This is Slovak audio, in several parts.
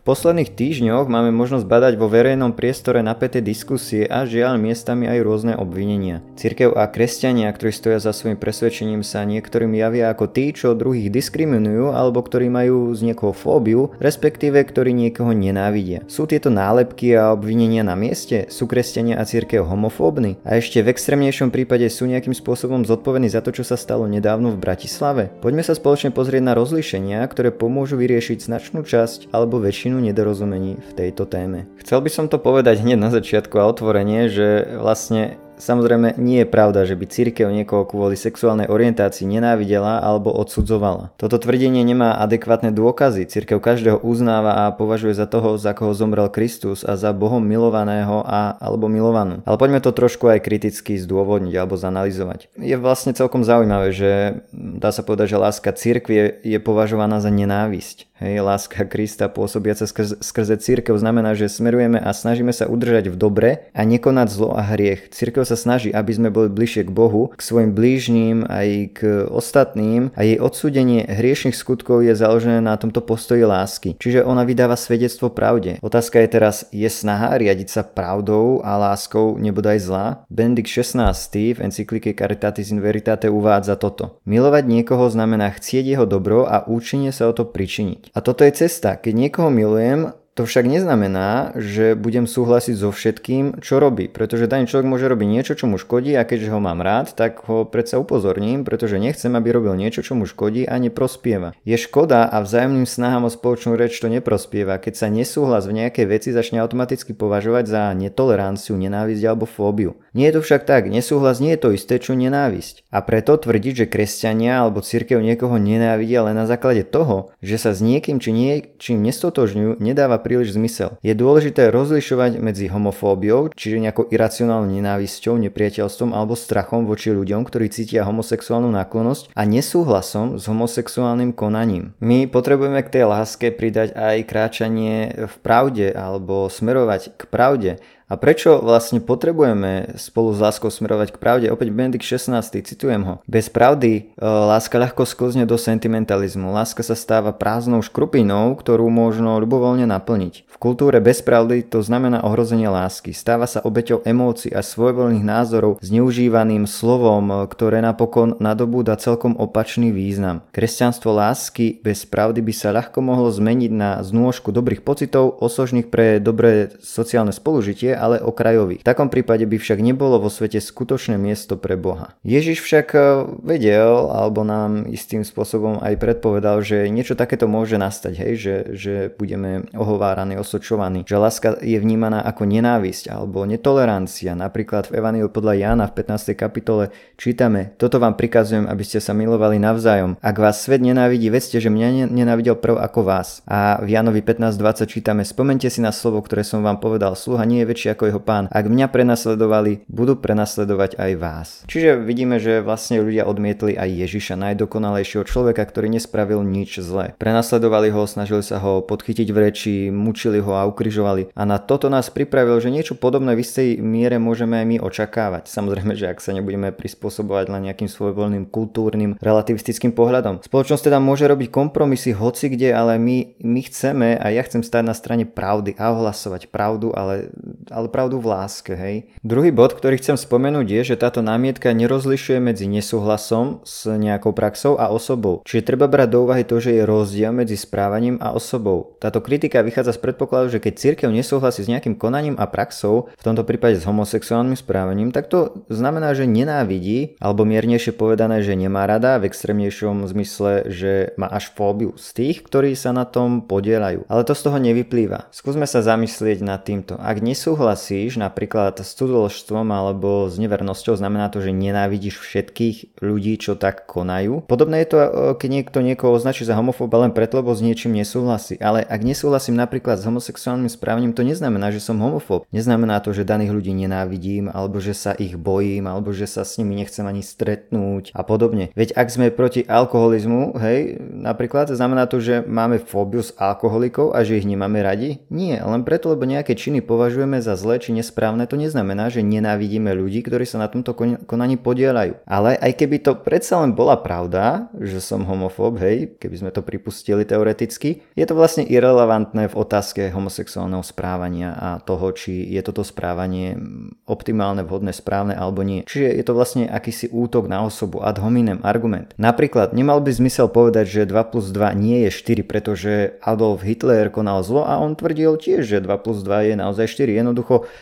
V posledných týždňoch máme možnosť badať vo verejnom priestore napäté diskusie a žiaľ miestami aj rôzne obvinenia. Cirkev a kresťania, ktorí stoja za svojim presvedčením sa niektorým javia ako tí, čo druhých diskriminujú alebo ktorí majú z niekoho fóbiu, respektíve ktorí niekoho nenávidia. Sú tieto nálepky a obvinenia na mieste? Sú kresťania a cirkev homofóbni? A ešte v extrémnejšom prípade sú nejakým spôsobom zodpovední za to, čo sa stalo nedávno v Bratislave? Poďme sa spoločne pozrieť na rozlíšenia, ktoré pomôžu vyriešiť značnú časť alebo väčšinu nedorozumení v tejto téme. Chcel by som to povedať hneď na začiatku a otvorenie, že vlastne Samozrejme, nie je pravda, že by církev niekoho kvôli sexuálnej orientácii nenávidela alebo odsudzovala. Toto tvrdenie nemá adekvátne dôkazy. Církev každého uznáva a považuje za toho, za koho zomrel Kristus a za Bohom milovaného a alebo milovanú. Ale poďme to trošku aj kriticky zdôvodniť alebo zanalizovať. Je vlastne celkom zaujímavé, že dá sa povedať, že láska církvie je považovaná za nenávisť. Hej, láska Krista pôsobiaca skrze, skrze církev znamená, že smerujeme a snažíme sa udržať v dobre a nekonať zlo a hriech. Církev sa snaží, aby sme boli bližšie k Bohu, k svojim blížnym aj k ostatným a jej odsúdenie hriešných skutkov je založené na tomto postoji lásky. Čiže ona vydáva svedectvo pravde. Otázka je teraz, je snaha riadiť sa pravdou a láskou nebodaj zlá? Benedikt 16. v encyklike Caritatis in Veritate uvádza toto. Milovať niekoho znamená chcieť jeho dobro a účinne sa o to pričiniť. A toto je cesta. Keď niekoho milujem, to však neznamená, že budem súhlasiť so všetkým, čo robí, pretože daný človek môže robiť niečo, čo mu škodí a keďže ho mám rád, tak ho predsa upozorním, pretože nechcem, aby robil niečo, čo mu škodí a neprospieva. Je škoda a vzájomným snahám o spoločnú reč to neprospieva, keď sa nesúhlas v nejakej veci začne automaticky považovať za netoleranciu, nenávisť alebo fóbiu. Nie je to však tak, nesúhlas nie je to isté, čo nenávisť. A preto tvrdiť, že kresťania alebo cirkev niekoho nenávidia len na základe toho, že sa s niekým či niečím nestotožňujú, nedáva príliš zmysel. Je dôležité rozlišovať medzi homofóbiou, čiže nejakou iracionálnou nenávisťou, nepriateľstvom alebo strachom voči ľuďom, ktorí cítia homosexuálnu náklonosť a nesúhlasom s homosexuálnym konaním. My potrebujeme k tej láske pridať aj kráčanie v pravde alebo smerovať k pravde a prečo vlastne potrebujeme spolu s láskou smerovať k pravde? Opäť Benedikt 16. citujem ho. Bez pravdy e, láska ľahko sklzne do sentimentalizmu. Láska sa stáva prázdnou škrupinou, ktorú možno ľubovoľne naplniť. V kultúre bez pravdy to znamená ohrozenie lásky. Stáva sa obeťou emócií a svojvoľných názorov zneužívaným slovom, ktoré napokon nadobúda celkom opačný význam. Kresťanstvo lásky bez pravdy by sa ľahko mohlo zmeniť na znôžku dobrých pocitov, osožných pre dobré sociálne spolužitie ale okrajových. V takom prípade by však nebolo vo svete skutočné miesto pre Boha. Ježiš však e, vedel, alebo nám istým spôsobom aj predpovedal, že niečo takéto môže nastať, hej, že, že budeme ohováraní, osočovaní, že láska je vnímaná ako nenávisť alebo netolerancia. Napríklad v Evaniu podľa Jána v 15. kapitole čítame, toto vám prikazujem, aby ste sa milovali navzájom. Ak vás svet nenávidí, vedzte, že mňa nenávidel prv ako vás. A v Jánovi 15.20 čítame, spomente si na slovo, ktoré som vám povedal, sluha nie je ako jeho pán. Ak mňa prenasledovali, budú prenasledovať aj vás. Čiže vidíme, že vlastne ľudia odmietli aj Ježiša, najdokonalejšieho človeka, ktorý nespravil nič zlé. Prenasledovali ho, snažili sa ho podchytiť v reči, mučili ho a ukrižovali. A na toto nás pripravil, že niečo podobné v istej miere môžeme aj my očakávať. Samozrejme, že ak sa nebudeme prispôsobovať len nejakým svojvoľným kultúrnym relativistickým pohľadom. Spoločnosť teda môže robiť kompromisy hoci kde, ale my, my chceme a ja chcem stať na strane pravdy a ohlasovať pravdu, ale, ale ale pravdu v láske, hej. Druhý bod, ktorý chcem spomenúť je, že táto námietka nerozlišuje medzi nesúhlasom s nejakou praxou a osobou. Čiže treba brať do úvahy to, že je rozdiel medzi správaním a osobou. Táto kritika vychádza z predpokladu, že keď cirkev nesúhlasí s nejakým konaním a praxou, v tomto prípade s homosexuálnym správaním, tak to znamená, že nenávidí, alebo miernejšie povedané, že nemá rada, v extrémnejšom zmysle, že má až fóbiu z tých, ktorí sa na tom podielajú. Ale to z toho nevyplýva. Skúsme sa zamyslieť nad týmto. Ak nesúhlasí nesúhlasíš napríklad s cudoložstvom alebo s nevernosťou, znamená to, že nenávidíš všetkých ľudí, čo tak konajú. Podobné je to, e, keď niekto niekoho označí za homofóba len preto, lebo s niečím nesúhlasí. Ale ak nesúhlasím napríklad s homosexuálnym správaním, to neznamená, že som homofób. Neznamená to, že daných ľudí nenávidím, alebo že sa ich bojím, alebo že sa s nimi nechcem ani stretnúť a podobne. Veď ak sme proti alkoholizmu, hej, napríklad, znamená to, že máme fóbiu z alkoholikov a že ich nemáme radi? Nie, len preto, lebo nejaké činy považujeme za zlé či nesprávne, to neznamená, že nenávidíme ľudí, ktorí sa na tomto konaní podielajú. Ale aj keby to predsa len bola pravda, že som homofób, hej, keby sme to pripustili teoreticky, je to vlastne irrelevantné v otázke homosexuálneho správania a toho, či je toto správanie optimálne, vhodné, správne alebo nie. Čiže je to vlastne akýsi útok na osobu ad hominem argument. Napríklad, nemal by zmysel povedať, že 2 plus 2 nie je 4, pretože Adolf Hitler konal zlo a on tvrdil tiež, že 2 plus 2 je naozaj 4. Jednoducho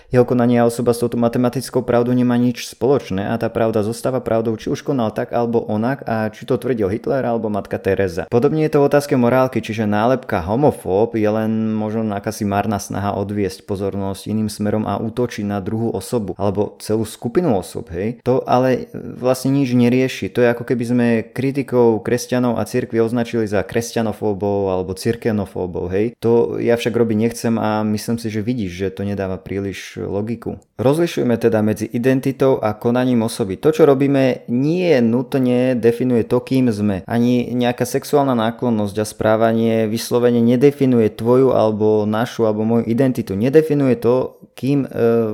jeho konanie a osoba s touto matematickou pravdou nemá nič spoločné a tá pravda zostáva pravdou, či už konal tak alebo onak a či to tvrdil Hitler alebo matka Teresa. Podobne je to v otázke morálky, čiže nálepka homofób je len možno akási marná snaha odviesť pozornosť iným smerom a útočiť na druhú osobu alebo celú skupinu osob, hej. To ale vlastne nič nerieši. To je ako keby sme kritikov kresťanov a cirkvi označili za kresťanofóbov alebo cirkenofóbov, hej. To ja však robiť nechcem a myslím si, že vidíš, že to nedáva príliš logiku. Rozlišujeme teda medzi identitou a konaním osoby. To, čo robíme, nie nutne definuje to, kým sme. Ani nejaká sexuálna náklonnosť a správanie vyslovene nedefinuje tvoju alebo našu alebo moju identitu. Nedefinuje to, kým e,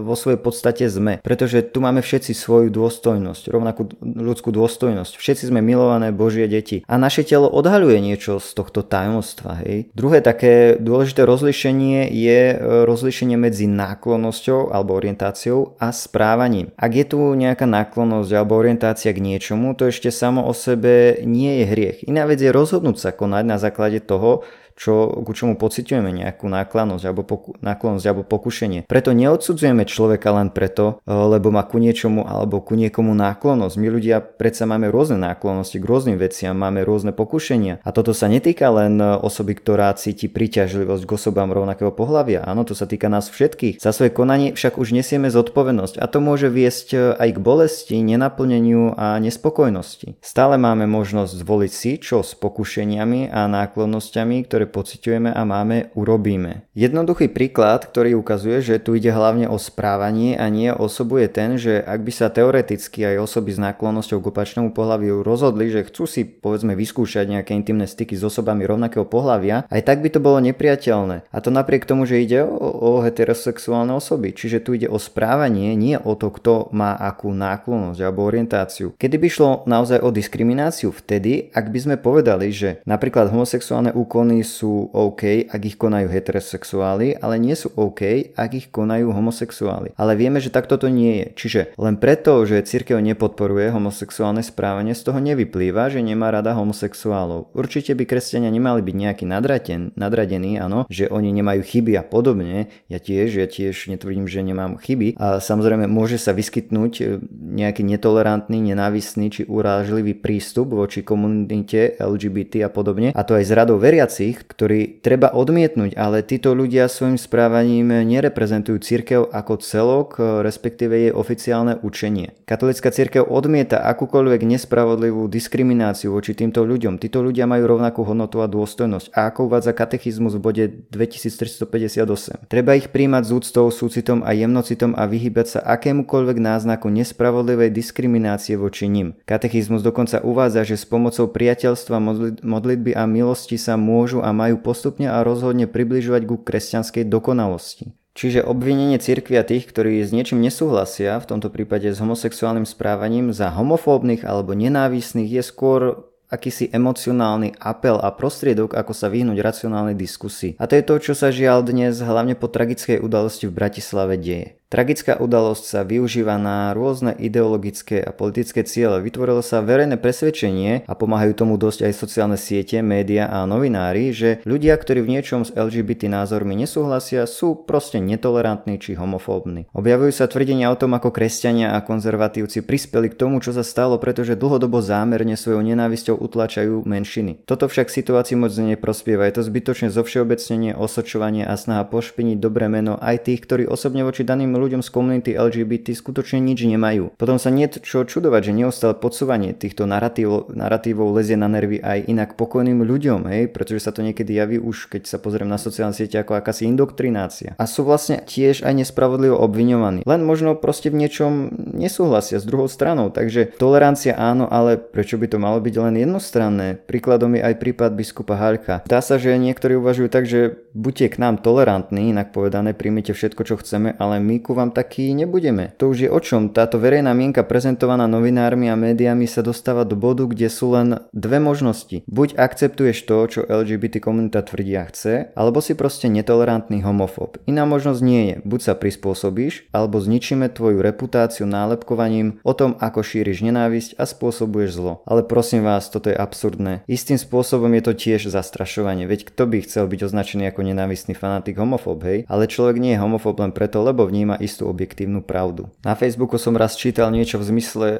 vo svojej podstate sme. Pretože tu máme všetci svoju dôstojnosť, rovnakú ľudskú dôstojnosť. Všetci sme milované Božie deti. A naše telo odhaľuje niečo z tohto tajomstva. Hej. Druhé také dôležité rozlišenie je e, rozlišenie medzi náklonnosťou alebo orientáciou a správaním. Ak je tu nejaká náklonnosť alebo orientácia k niečomu, to ešte samo o sebe nie je hriech. Iná vec je rozhodnúť sa konať na základe toho, čo, ku čomu pociťujeme nejakú náklonosť alebo, poku, náklonosť alebo pokušenie. Preto neodsudzujeme človeka len preto, e, lebo má ku niečomu alebo ku niekomu náklonosť. My ľudia predsa máme rôzne náklonosti k rôznym veciam, máme rôzne pokušenia. A toto sa netýka len e, osoby, ktorá cíti príťažlivosť k osobám rovnakého pohľavia. Áno, to sa týka nás všetkých. Za svoje konanie však už nesieme zodpovednosť a to môže viesť e, aj k bolesti, nenaplneniu a nespokojnosti. Stále máme možnosť zvoliť si, čo s pokušeniami a náklonnosťami, ktoré ktoré pociťujeme a máme, urobíme. Jednoduchý príklad, ktorý ukazuje, že tu ide hlavne o správanie a nie o osobu je ten, že ak by sa teoreticky aj osoby s náklonnosťou k opačnému pohľaviu rozhodli, že chcú si povedzme vyskúšať nejaké intimné styky s osobami rovnakého pohľavia, aj tak by to bolo nepriateľné. A to napriek tomu, že ide o, o heterosexuálne osoby. Čiže tu ide o správanie, nie o to, kto má akú náklonnosť alebo orientáciu. Kedy by šlo naozaj o diskrimináciu vtedy, ak by sme povedali, že napríklad homosexuálne úkony sú OK, ak ich konajú heterosexuáli, ale nie sú OK, ak ich konajú homosexuáli. Ale vieme, že takto to nie je. Čiže len preto, že církev nepodporuje homosexuálne správanie, z toho nevyplýva, že nemá rada homosexuálov. Určite by kresťania nemali byť nejaký nadraden, nadradení, áno, že oni nemajú chyby a podobne. Ja tiež, ja tiež netvrdím, že nemám chyby. A samozrejme môže sa vyskytnúť e, nejaký netolerantný, nenávisný či urážlivý prístup voči komunite LGBT a podobne. A to aj z radou veriacich, ktorý treba odmietnúť, ale títo ľudia svojim správaním nereprezentujú cirkev ako celok, respektíve jej oficiálne učenie. Katolická cirkev odmieta akúkoľvek nespravodlivú diskrimináciu voči týmto ľuďom. Títo ľudia majú rovnakú hodnotu a dôstojnosť. A ako uvádza katechizmus v bode 2358. Treba ich príjmať s úctou, súcitom a jemnocitom a vyhybať sa akémukoľvek náznaku nespravodlivej diskriminácie voči nim. Katechizmus dokonca uvádza, že s pomocou priateľstva, modlitby a milosti sa môžu a majú postupne a rozhodne približovať ku kresťanskej dokonalosti. Čiže obvinenie cirkvia tých, ktorí s niečím nesúhlasia, v tomto prípade s homosexuálnym správaním, za homofóbnych alebo nenávisných je skôr akýsi emocionálny apel a prostriedok, ako sa vyhnúť racionálnej diskusii. A to je to, čo sa žiaľ dnes hlavne po tragickej udalosti v Bratislave deje. Tragická udalosť sa využíva na rôzne ideologické a politické ciele. Vytvorilo sa verejné presvedčenie a pomáhajú tomu dosť aj sociálne siete, média a novinári, že ľudia, ktorí v niečom s LGBT názormi nesúhlasia, sú proste netolerantní či homofóbni. Objavujú sa tvrdenia o tom, ako kresťania a konzervatívci prispeli k tomu, čo sa stalo, pretože dlhodobo zámerne svojou nenávisťou utlačajú menšiny. Toto však situácii moc neprospieva. Je to zbytočné zovšeobecnenie, osočovanie a snaha pošpiniť dobré meno aj tých, ktorí osobne voči daným ľuďom z komunity LGBT skutočne nič nemajú. Potom sa nie čo čudovať, že neustále podsúvanie týchto narratívov, narratívov lezie na nervy aj inak pokojným ľuďom, hej, pretože sa to niekedy javí už, keď sa pozriem na sociálne siete ako akási indoktrinácia. A sú vlastne tiež aj nespravodlivo obviňovaní. Len možno proste v niečom nesúhlasia s druhou stranou. Takže tolerancia áno, ale prečo by to malo byť len jednostranné? Príkladom je aj prípad biskupa Halka. Dá sa, že niektorí uvažujú tak, že buďte k nám tolerantní, inak povedané, príjmite všetko, čo chceme, ale my denníku vám taký nebudeme. To už je o čom. Táto verejná mienka prezentovaná novinármi a médiami sa dostáva do bodu, kde sú len dve možnosti. Buď akceptuješ to, čo LGBT komunita tvrdí a chce, alebo si proste netolerantný homofób. Iná možnosť nie je. Buď sa prispôsobíš, alebo zničíme tvoju reputáciu nálepkovaním o tom, ako šíriš nenávisť a spôsobuješ zlo. Ale prosím vás, toto je absurdné. Istým spôsobom je to tiež zastrašovanie, veď kto by chcel byť označený ako nenávistný fanatik homofób, hej? Ale človek nie je homofób len preto, lebo vníma istú objektívnu pravdu. Na Facebooku som raz čítal niečo v zmysle, e,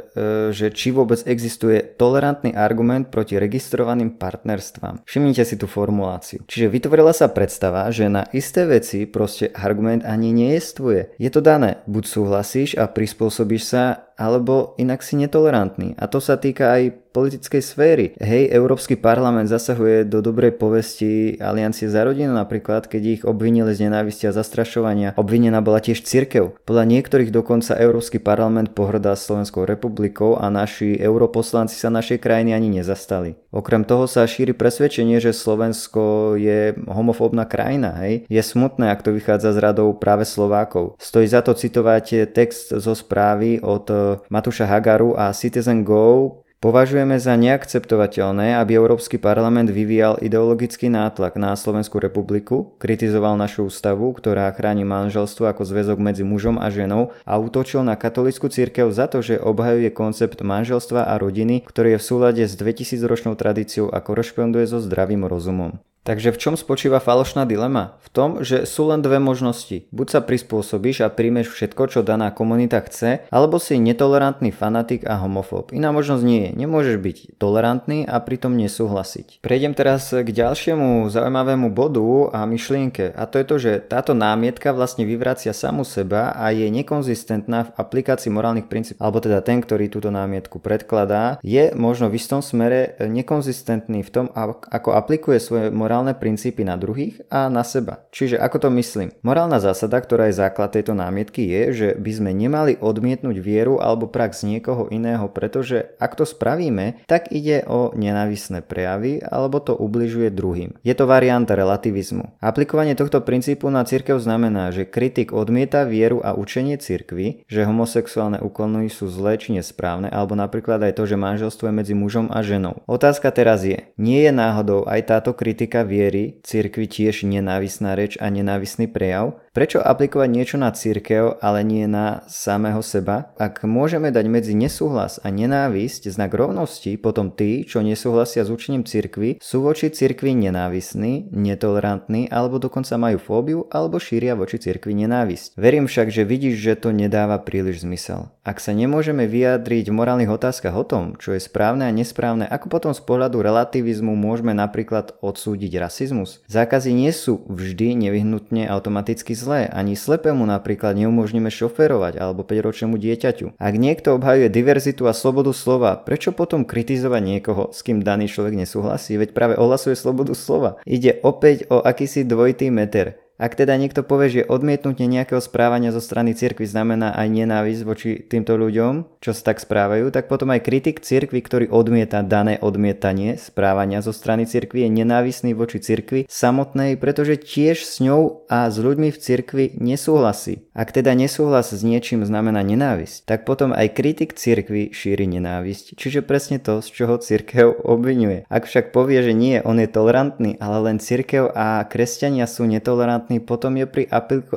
že či vôbec existuje tolerantný argument proti registrovaným partnerstvám. Všimnite si tú formuláciu. Čiže vytvorila sa predstava, že na isté veci proste argument ani nejestvuje. Je to dané, buď súhlasíš a prispôsobíš sa alebo inak si netolerantný. A to sa týka aj politickej sféry. Hej, Európsky parlament zasahuje do dobrej povesti Aliancie za rodinu napríklad, keď ich obvinili z nenávisti a zastrašovania. Obvinená bola tiež cirkev. Podľa niektorých dokonca Európsky parlament pohrdá Slovenskou republikou a naši europoslanci sa našej krajiny ani nezastali. Okrem toho sa šíri presvedčenie, že Slovensko je homofóbna krajina. Hej. Je smutné, ak to vychádza z radov práve Slovákov. Stojí za to citovať text zo správy od Matúša Hagaru a Citizen Go Považujeme za neakceptovateľné, aby Európsky parlament vyvíjal ideologický nátlak na Slovenskú republiku, kritizoval našu ústavu, ktorá chráni manželstvo ako zväzok medzi mužom a ženou a útočil na katolickú církev za to, že obhajuje koncept manželstva a rodiny, ktorý je v súlade s 2000 ročnou tradíciou a korešponduje so zdravým rozumom. Takže v čom spočíva falošná dilema? V tom, že sú len dve možnosti. Buď sa prispôsobíš a príjmeš všetko, čo daná komunita chce, alebo si netolerantný fanatik a homofób. Iná možnosť nie je. Nemôžeš byť tolerantný a pritom nesúhlasiť. Prejdem teraz k ďalšiemu zaujímavému bodu a myšlienke. A to je to, že táto námietka vlastne vyvracia samu seba a je nekonzistentná v aplikácii morálnych princípov. Alebo teda ten, ktorý túto námietku predkladá, je možno v istom smere nekonzistentný v tom, ako aplikuje svoje morálne morálne princípy na druhých a na seba. Čiže ako to myslím? Morálna zásada, ktorá je základ tejto námietky je, že by sme nemali odmietnúť vieru alebo prax niekoho iného, pretože ak to spravíme, tak ide o nenávisné prejavy alebo to ubližuje druhým. Je to varianta relativizmu. Aplikovanie tohto princípu na cirkev znamená, že kritik odmieta vieru a učenie cirkvy, že homosexuálne úkony sú zlé či nesprávne, alebo napríklad aj to, že manželstvo je medzi mužom a ženou. Otázka teraz je, nie je náhodou aj táto kritika viery, cirkvi tiež nenávisná reč a nenávisný prejav? Prečo aplikovať niečo na církev, ale nie na samého seba? Ak môžeme dať medzi nesúhlas a nenávisť znak rovnosti, potom tí, čo nesúhlasia s učením cirkvy, sú voči cirkvi nenávisní, netolerantní alebo dokonca majú fóbiu alebo šíria voči cirkvi nenávisť. Verím však, že vidíš, že to nedáva príliš zmysel. Ak sa nemôžeme vyjadriť v morálnych otázkach o tom, čo je správne a nesprávne, ako potom z pohľadu relativizmu môžeme napríklad odsúdiť rasizmus? Zákazy nie sú vždy nevyhnutne automaticky zlé, ani slepému napríklad neumožníme šoferovať alebo 5-ročnému dieťaťu. Ak niekto obhajuje diverzitu a slobodu slova, prečo potom kritizovať niekoho, s kým daný človek nesúhlasí? Veď práve ohlasuje slobodu slova. Ide opäť o akýsi dvojitý meter. Ak teda niekto povie, že odmietnutie nejakého správania zo strany cirkvi znamená aj nenávisť voči týmto ľuďom, čo sa tak správajú, tak potom aj kritik cirkvi, ktorý odmieta dané odmietanie správania zo strany cirkvi, je nenávisný voči cirkvi samotnej, pretože tiež s ňou a s ľuďmi v cirkvi nesúhlasí. Ak teda nesúhlas s niečím znamená nenávisť, tak potom aj kritik cirkvi šíri nenávisť, čiže presne to, z čoho cirkev obvinuje. Ak však povie, že nie, on je tolerantný, ale len cirkev a kresťania sú netolerantní, tolerantný, potom je pri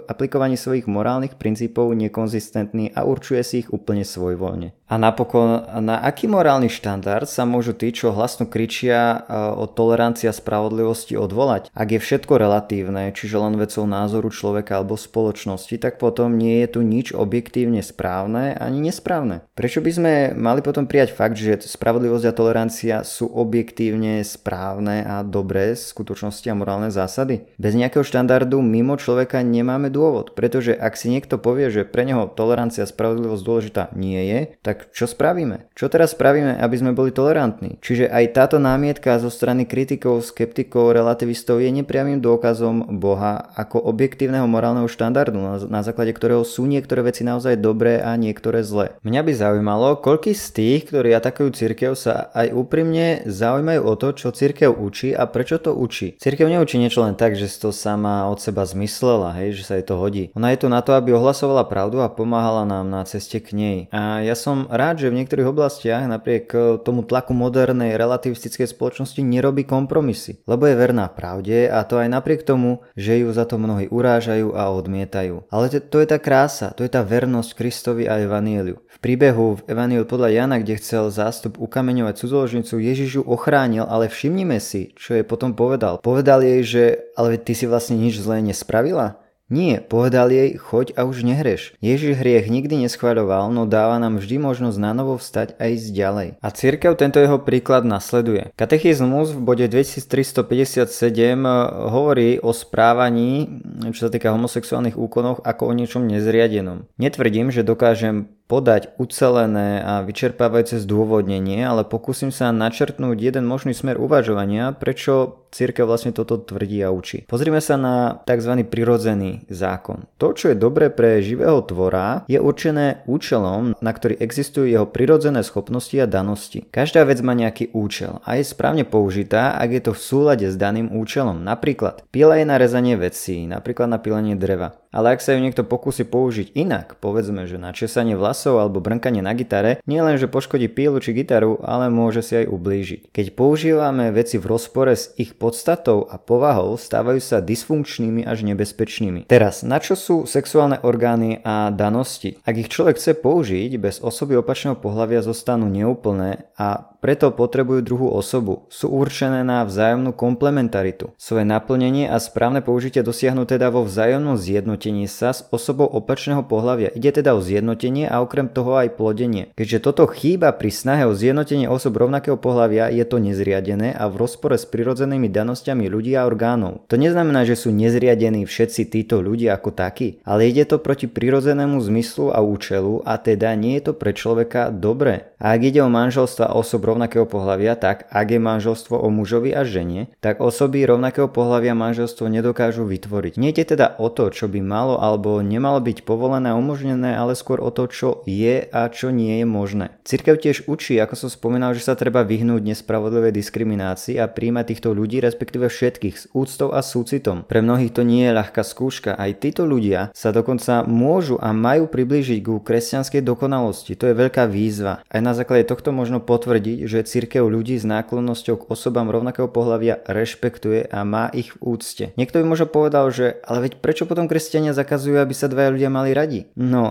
aplikovaní svojich morálnych princípov nekonzistentný a určuje si ich úplne svojvoľne. A napokon, na aký morálny štandard sa môžu tí, čo hlasno kričia e, o tolerancii a spravodlivosti odvolať? Ak je všetko relatívne, čiže len vecou názoru človeka alebo spoločnosti, tak potom nie je tu nič objektívne správne ani nesprávne. Prečo by sme mali potom prijať fakt, že spravodlivosť a tolerancia sú objektívne správne a dobré skutočnosti a morálne zásady? Bez nejakého štandardu mimo človeka nemáme dôvod, pretože ak si niekto povie, že pre neho tolerancia a spravodlivosť dôležitá nie je, tak tak čo spravíme? Čo teraz spravíme, aby sme boli tolerantní? Čiže aj táto námietka zo strany kritikov, skeptikov, relativistov je nepriamým dôkazom Boha ako objektívneho morálneho štandardu, na, základe ktorého sú niektoré veci naozaj dobré a niektoré zlé. Mňa by zaujímalo, koľký z tých, ktorí atakujú cirkev, sa aj úprimne zaujímajú o to, čo cirkev učí a prečo to učí. Cirkev neučí niečo len tak, že si to sama od seba zmyslela, hej, že sa jej to hodí. Ona je tu na to, aby ohlasovala pravdu a pomáhala nám na ceste k nej. A ja som rád, že v niektorých oblastiach napriek tomu tlaku modernej relativistickej spoločnosti nerobí kompromisy, lebo je verná pravde a to aj napriek tomu, že ju za to mnohí urážajú a odmietajú. Ale to je tá krása, to je tá vernosť Kristovi a Evanieliu. V príbehu v Evaniel podľa Jana, kde chcel zástup ukameňovať cudzoložnicu, Ježiš ju ochránil, ale všimnime si, čo je potom povedal. Povedal jej, že ale ty si vlastne nič zlé nespravila? Nie, povedal jej, choď a už nehreš. Ježiš hriech nikdy neschváľoval, no dáva nám vždy možnosť na vstať a ísť ďalej. A církev tento jeho príklad nasleduje. Katechizmus v bode 2357 eh, hovorí o správaní, čo sa týka homosexuálnych úkonov, ako o niečom nezriadenom. Netvrdím, že dokážem podať ucelené a vyčerpávajúce zdôvodnenie, ale pokúsim sa načrtnúť jeden možný smer uvažovania, prečo církev vlastne toto tvrdí a učí. Pozrime sa na tzv. prirodzený zákon. To, čo je dobré pre živého tvora, je určené účelom, na ktorý existujú jeho prirodzené schopnosti a danosti. Každá vec má nejaký účel a je správne použitá, ak je to v súlade s daným účelom. Napríklad pila je na rezanie vecí, napríklad na pilenie dreva. Ale ak sa ju niekto pokusí použiť inak, povedzme, že na česanie vlasov alebo brnkanie na gitare, nie len, že poškodí pílu či gitaru, ale môže si aj ublížiť. Keď používame veci v rozpore s ich podstatou a povahou, stávajú sa dysfunkčnými až nebezpečnými. Teraz, na čo sú sexuálne orgány a danosti? Ak ich človek chce použiť, bez osoby opačného pohľavia zostanú neúplné a preto potrebujú druhú osobu. Sú určené na vzájomnú komplementaritu. Svoje naplnenie a správne použitie dosiahnu teda vo vzájomnom zjednotení sa s osobou opačného pohľavia. Ide teda o zjednotenie a okrem toho aj plodenie. Keďže toto chýba pri snahe o zjednotenie osob rovnakého pohľavia, je to nezriadené a v rozpore s prirodzenými danosťami ľudí a orgánov. To neznamená, že sú nezriadení všetci títo ľudia ako takí, ale ide to proti prirodzenému zmyslu a účelu a teda nie je to pre človeka dobré. A ak ide o manželstva osob rovnakého pohľavia, tak ak je manželstvo o mužovi a žene, tak osoby rovnakého pohľavia manželstvo nedokážu vytvoriť. Nie je teda o to, čo by malo alebo nemalo byť povolené a umožnené, ale skôr o to, čo je a čo nie je možné. Cirkev tiež učí, ako som spomínal, že sa treba vyhnúť nespravodlivej diskriminácii a príjmať týchto ľudí, respektíve všetkých s úctou a súcitom. Pre mnohých to nie je ľahká skúška, aj títo ľudia sa dokonca môžu a majú priblížiť ku kresťanskej dokonalosti. To je veľká výzva. Aj na základe tohto možno potvrdiť, že cirkev ľudí s náklonnosťou k osobám rovnakého pohľavia rešpektuje a má ich v úcte. Niekto by možno povedal, že ale veď prečo potom kresťania zakazujú, aby sa dvaja ľudia mali radi? No,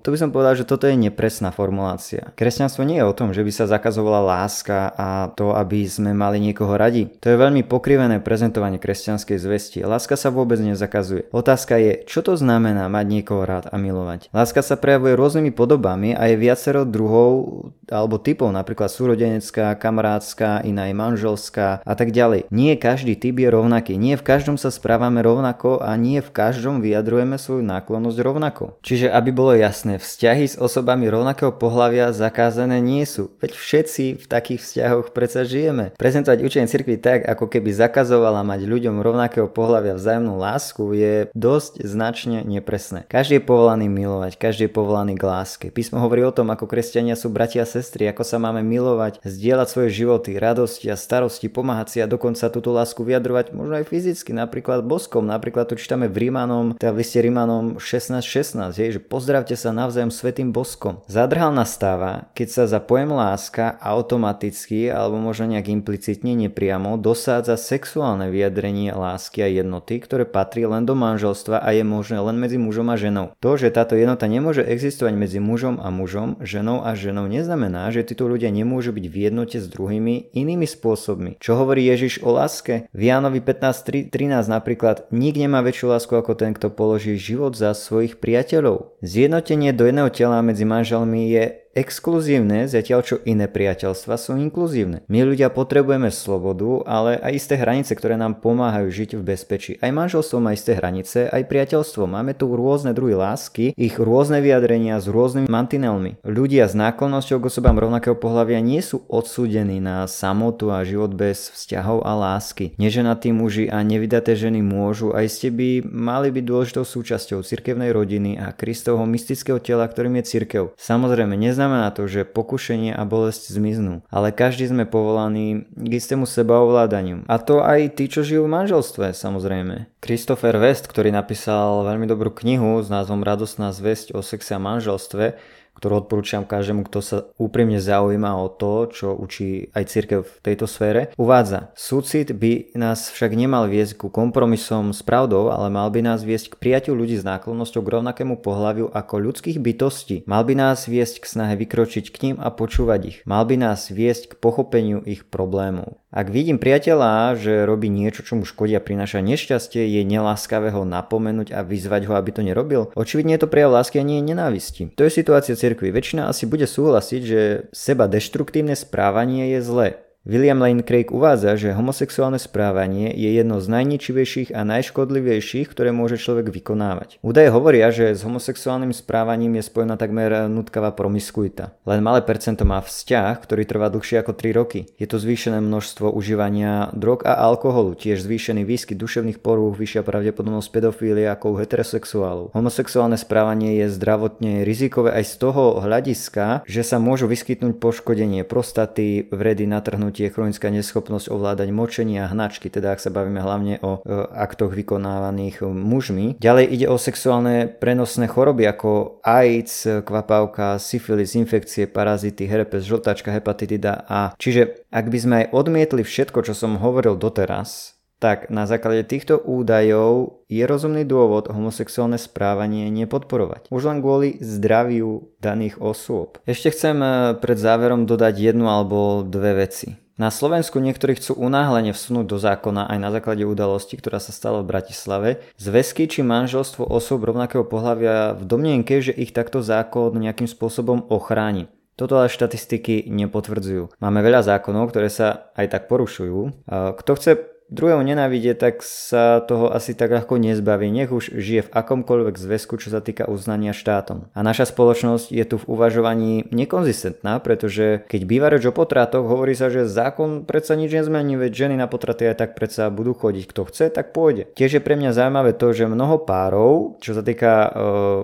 to by som povedal, že toto je nepresná formulácia. Kresťanstvo nie je o tom, že by sa zakazovala láska a to, aby sme mali niekoho radi. To je veľmi pokrivené prezentovanie kresťanskej zvesti. Láska sa vôbec nezakazuje. Otázka je, čo to znamená mať niekoho rád a milovať. Láska sa prejavuje rôznymi podobami a je viacero druhov alebo typov, napríklad súrodenec spojenecká, kamarátska, iná je manželská a tak ďalej. Nie každý typ je rovnaký, nie v každom sa správame rovnako a nie v každom vyjadrujeme svoju náklonnosť rovnako. Čiže aby bolo jasné, vzťahy s osobami rovnakého pohľavia zakázané nie sú. Veď všetci v takých vzťahoch predsa žijeme. Prezentovať učenie cirkvi tak, ako keby zakazovala mať ľuďom rovnakého pohľavia vzájomnú lásku je dosť značne nepresné. Každý je povolaný milovať, každý je povolaný k láske. Písmo hovorí o tom, ako kresťania sú bratia a sestry, ako sa máme milovať, zdieľať svoje životy, radosti a starosti, pomáhať si a dokonca túto lásku vyjadrovať možno aj fyzicky, napríklad boskom. Napríklad to čítame v Rímanom, teda v liste Rímanom 16.16, 16, že pozdravte sa navzájom svetým boskom. Zadrhal nastáva, keď sa za pojem láska automaticky alebo možno nejak implicitne nepriamo dosádza sexuálne vyjadrenie lásky a jednoty, ktoré patrí len do manželstva a je možné len medzi mužom a ženou. To, že táto jednota nemôže existovať medzi mužom a mužom, ženou a ženou, neznamená, že títo ľudia nemôžu byť v jednote s druhými inými spôsobmi. Čo hovorí Ježiš o láske? V Jánovi 15.13 napríklad nik nemá väčšiu lásku ako ten, kto položí život za svojich priateľov. Zjednotenie do jedného tela medzi manželmi je exkluzívne, zatiaľ čo iné priateľstva sú inkluzívne. My ľudia potrebujeme slobodu, ale aj isté hranice, ktoré nám pomáhajú žiť v bezpečí. Aj manželstvo má isté hranice, aj priateľstvo. Máme tu rôzne druhy lásky, ich rôzne vyjadrenia s rôznymi mantinelmi. Ľudia s náklonnosťou k osobám rovnakého pohľavia nie sú odsúdení na samotu a život bez vzťahov a lásky. Neženatí muži a nevydaté ženy môžu aj ste by mali byť dôležitou súčasťou cirkevnej rodiny a Kristovho mystického tela, ktorým je cirkev. Samozrejme, neznamená neznamená to, že pokušenie a bolesť zmiznú, ale každý sme povolaní k istému sebaovládaniu. A to aj tí, čo žijú v manželstve, samozrejme. Christopher West, ktorý napísal veľmi dobrú knihu s názvom Radosná zväzť o sexe a manželstve, ktorú odporúčam každému, kto sa úprimne zaujíma o to, čo učí aj církev v tejto sfére. Uvádza, súcit by nás však nemal viesť ku kompromisom s pravdou, ale mal by nás viesť k prijatiu ľudí s náklonnosťou k rovnakému pohľaviu ako ľudských bytostí. Mal by nás viesť k snahe vykročiť k ním a počúvať ich. Mal by nás viesť k pochopeniu ich problémov. Ak vidím priateľa, že robí niečo, čo mu škodia prináša nešťastie, je neláskavé ho napomenúť a vyzvať ho, aby to nerobil? Očividne je to prejav lásky a nie nenávisti. To je situácia cirkvi. Väčšina asi bude súhlasiť, že seba deštruktívne správanie je zlé. William Lane Craig uvádza, že homosexuálne správanie je jedno z najničivejších a najškodlivejších, ktoré môže človek vykonávať. Údaje hovoria, že s homosexuálnym správaním je spojená takmer nutkavá promiskuita. Len malé percento má vzťah, ktorý trvá dlhšie ako 3 roky. Je to zvýšené množstvo užívania drog a alkoholu, tiež zvýšený výskyt duševných porúch, vyššia pravdepodobnosť pedofílie ako u heterosexuálov. Homosexuálne správanie je zdravotne rizikové aj z toho hľadiska, že sa môžu vyskytnúť poškodenie prostaty, vredy natrhnúť je chronická neschopnosť ovládať močenie a hnačky, teda ak sa bavíme hlavne o aktoch vykonávaných mužmi. Ďalej ide o sexuálne prenosné choroby ako AIDS, kvapavka, syfilis, infekcie, parazity, herpes, žltačka, hepatitida A. Čiže ak by sme aj odmietli všetko, čo som hovoril doteraz, tak na základe týchto údajov je rozumný dôvod homosexuálne správanie nepodporovať. Už len kvôli zdraviu daných osôb. Ešte chcem eh, pred záverom dodať jednu alebo dve veci. Na Slovensku niektorí chcú unáhlene vsunúť do zákona aj na základe udalosti, ktorá sa stala v Bratislave, zväzky či manželstvo osôb rovnakého pohľavia v domnienke, že ich takto zákon nejakým spôsobom ochráni. Toto ale štatistiky nepotvrdzujú. Máme veľa zákonov, ktoré sa aj tak porušujú. Kto chce druhého nenávidie, tak sa toho asi tak ľahko nezbaví. Nech už žije v akomkoľvek zväzku, čo sa týka uznania štátom. A naša spoločnosť je tu v uvažovaní nekonzistentná, pretože keď býva reč o potratoch, hovorí sa, že zákon predsa nič nezmení, veď ženy na potraty aj tak predsa budú chodiť. Kto chce, tak pôjde. Tiež je pre mňa zaujímavé to, že mnoho párov, čo sa týka uh,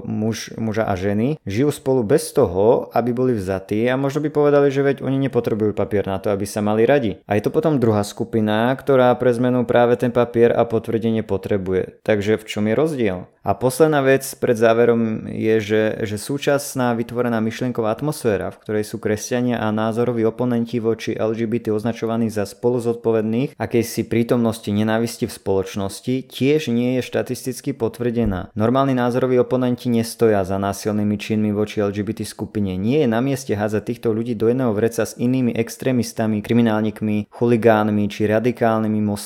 muž, muža a ženy, žijú spolu bez toho, aby boli vzatí a možno by povedali, že veď oni nepotrebujú papier na to, aby sa mali radi. A je to potom druhá skupina, ktorá pre zmenu práve ten papier a potvrdenie potrebuje. Takže v čom je rozdiel? A posledná vec pred záverom je, že, že súčasná vytvorená myšlienková atmosféra, v ktorej sú kresťania a názoroví oponenti voči LGBT označovaní za spoluzodpovedných akejsi prítomnosti nenávisti v spoločnosti, tiež nie je štatisticky potvrdená. Normálni názoroví oponenti nestoja za násilnými činmi voči LGBT skupine. Nie je na mieste hádzať týchto ľudí do jedného vreca s inými extrémistami, kriminálnikmi, chuligánmi či radikálnymi moslimami.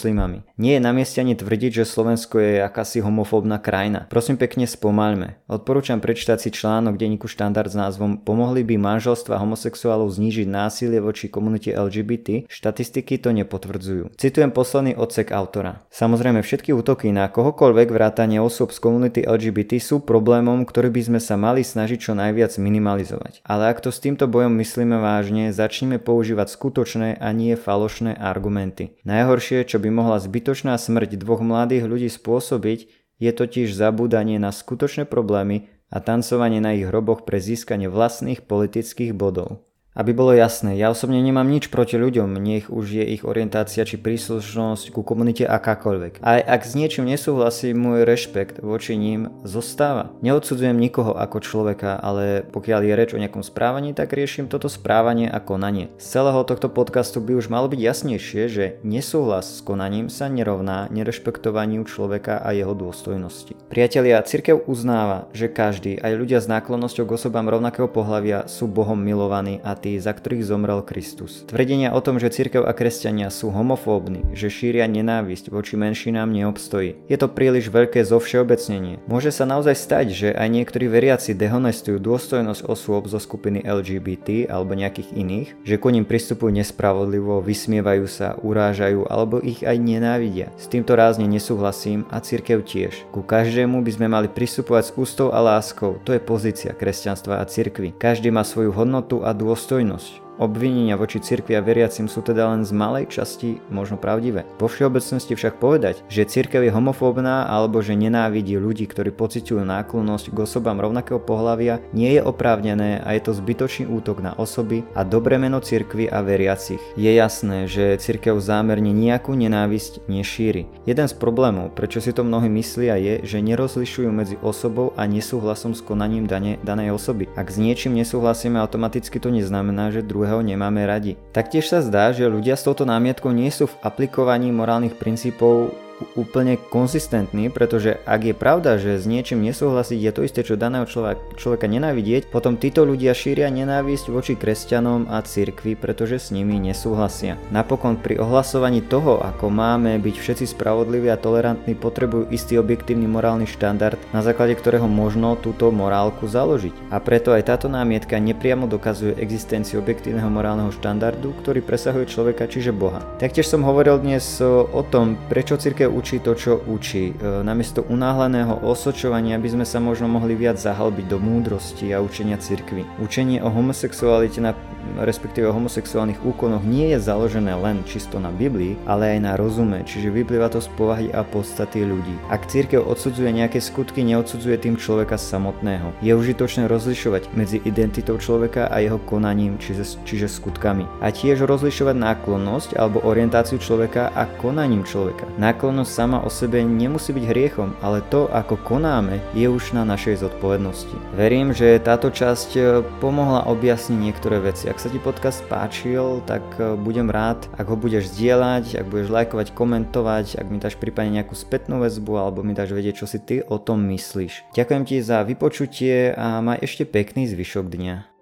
Nie je na mieste ani tvrdiť, že Slovensko je akási homofóbna krajina. Prosím pekne spomaľme. Odporúčam prečítať si článok denníku štandard s názvom Pomohli by manželstva homosexuálov znížiť násilie voči komunite LGBT? Štatistiky to nepotvrdzujú. Citujem posledný odsek autora. Samozrejme všetky útoky na kohokoľvek vrátanie osôb z komunity LGBT sú problémom, ktorý by sme sa mali snažiť čo najviac minimalizovať. Ale ak to s týmto bojom myslíme vážne, začneme používať skutočné a nie falošné argumenty. Najhoršie, čo by mohla zbytočná smrť dvoch mladých ľudí spôsobiť, je totiž zabúdanie na skutočné problémy a tancovanie na ich hroboch pre získanie vlastných politických bodov. Aby bolo jasné, ja osobne nemám nič proti ľuďom, nech už je ich orientácia či príslušnosť ku komunite akákoľvek. Aj ak s niečím nesúhlasí, môj rešpekt voči ním zostáva. Neodsudzujem nikoho ako človeka, ale pokiaľ je reč o nejakom správaní, tak riešim toto správanie a konanie. Z celého tohto podcastu by už malo byť jasnejšie, že nesúhlas s konaním sa nerovná nerešpektovaniu človeka a jeho dôstojnosti. Priatelia, cirkev uznáva, že každý, aj ľudia s náklonnosťou k osobám rovnakého pohľavia sú Bohom milovaní a tí, za ktorých zomrel Kristus. Tvrdenia o tom, že cirkev a kresťania sú homofóbni, že šíria nenávisť voči menšinám neobstojí. Je to príliš veľké zovšeobecnenie. Môže sa naozaj stať, že aj niektorí veriaci dehonestujú dôstojnosť osôb zo skupiny LGBT alebo nejakých iných, že ku ním pristupujú nespravodlivo, vysmievajú sa, urážajú alebo ich aj nenávidia. S týmto rázne nesúhlasím a cirkev tiež. Ku každému by sme mali pristupovať s ústou a láskou. To je pozícia kresťanstva a cirkvy. Každý má svoju hodnotu a dôstojnosť dôstojnosť. Obvinenia voči cirkvi a veriacim sú teda len z malej časti možno pravdivé. Vo všeobecnosti však povedať, že cirkev je homofóbna alebo že nenávidí ľudí, ktorí pociťujú náklonnosť k osobám rovnakého pohľavia, nie je oprávnené a je to zbytočný útok na osoby a dobré meno cirkvi a veriacich. Je jasné, že cirkev zámerne nejakú nenávisť nešíri. Jeden z problémov, prečo si to mnohí myslia, je, že nerozlišujú medzi osobou a nesúhlasom s konaním dane, danej osoby. Ak s niečím nesúhlasíme, automaticky to neznamená, že druhý druhého nemáme radi. Taktiež sa zdá, že ľudia s touto námietkou nie sú v aplikovaní morálnych princípov úplne konzistentný, pretože ak je pravda, že s niečím nesúhlasiť je to isté, čo daného človeka, človeka nenávidieť, potom títo ľudia šíria nenávisť voči kresťanom a cirkvi, pretože s nimi nesúhlasia. Napokon pri ohlasovaní toho, ako máme byť všetci spravodliví a tolerantní, potrebujú istý objektívny morálny štandard, na základe ktorého možno túto morálku založiť. A preto aj táto námietka nepriamo dokazuje existenciu objektívneho morálneho štandardu, ktorý presahuje človeka, čiže Boha. Taktiež som hovoril dnes o tom, prečo cirkev církev učí to, čo učí. E, namiesto unáhleného osočovania by sme sa možno mohli viac zahlbiť do múdrosti a učenia cirkvy. Učenie o homosexualite na respektíve o homosexuálnych úkonoch nie je založené len čisto na Biblii, ale aj na rozume, čiže vyplýva to z povahy a podstaty ľudí. Ak církev odsudzuje nejaké skutky, neodsudzuje tým človeka samotného. Je užitočné rozlišovať medzi identitou človeka a jeho konaním, čiže, čiže skutkami. A tiež rozlišovať náklonnosť alebo orientáciu človeka a konaním človeka. Náklonnosť sama o sebe nemusí byť hriechom, ale to, ako konáme, je už na našej zodpovednosti. Verím, že táto časť eh, pomohla objasniť niektoré veci. Ak sa ti podcast páčil, tak e, budem rád, ak ho budeš zdieľať, ak budeš lajkovať, komentovať, ak mi dáš prípadne nejakú spätnú väzbu alebo mi dáš vedieť, čo si ty o tom myslíš. Ďakujem ti za vypočutie a maj ešte pekný zvyšok dňa.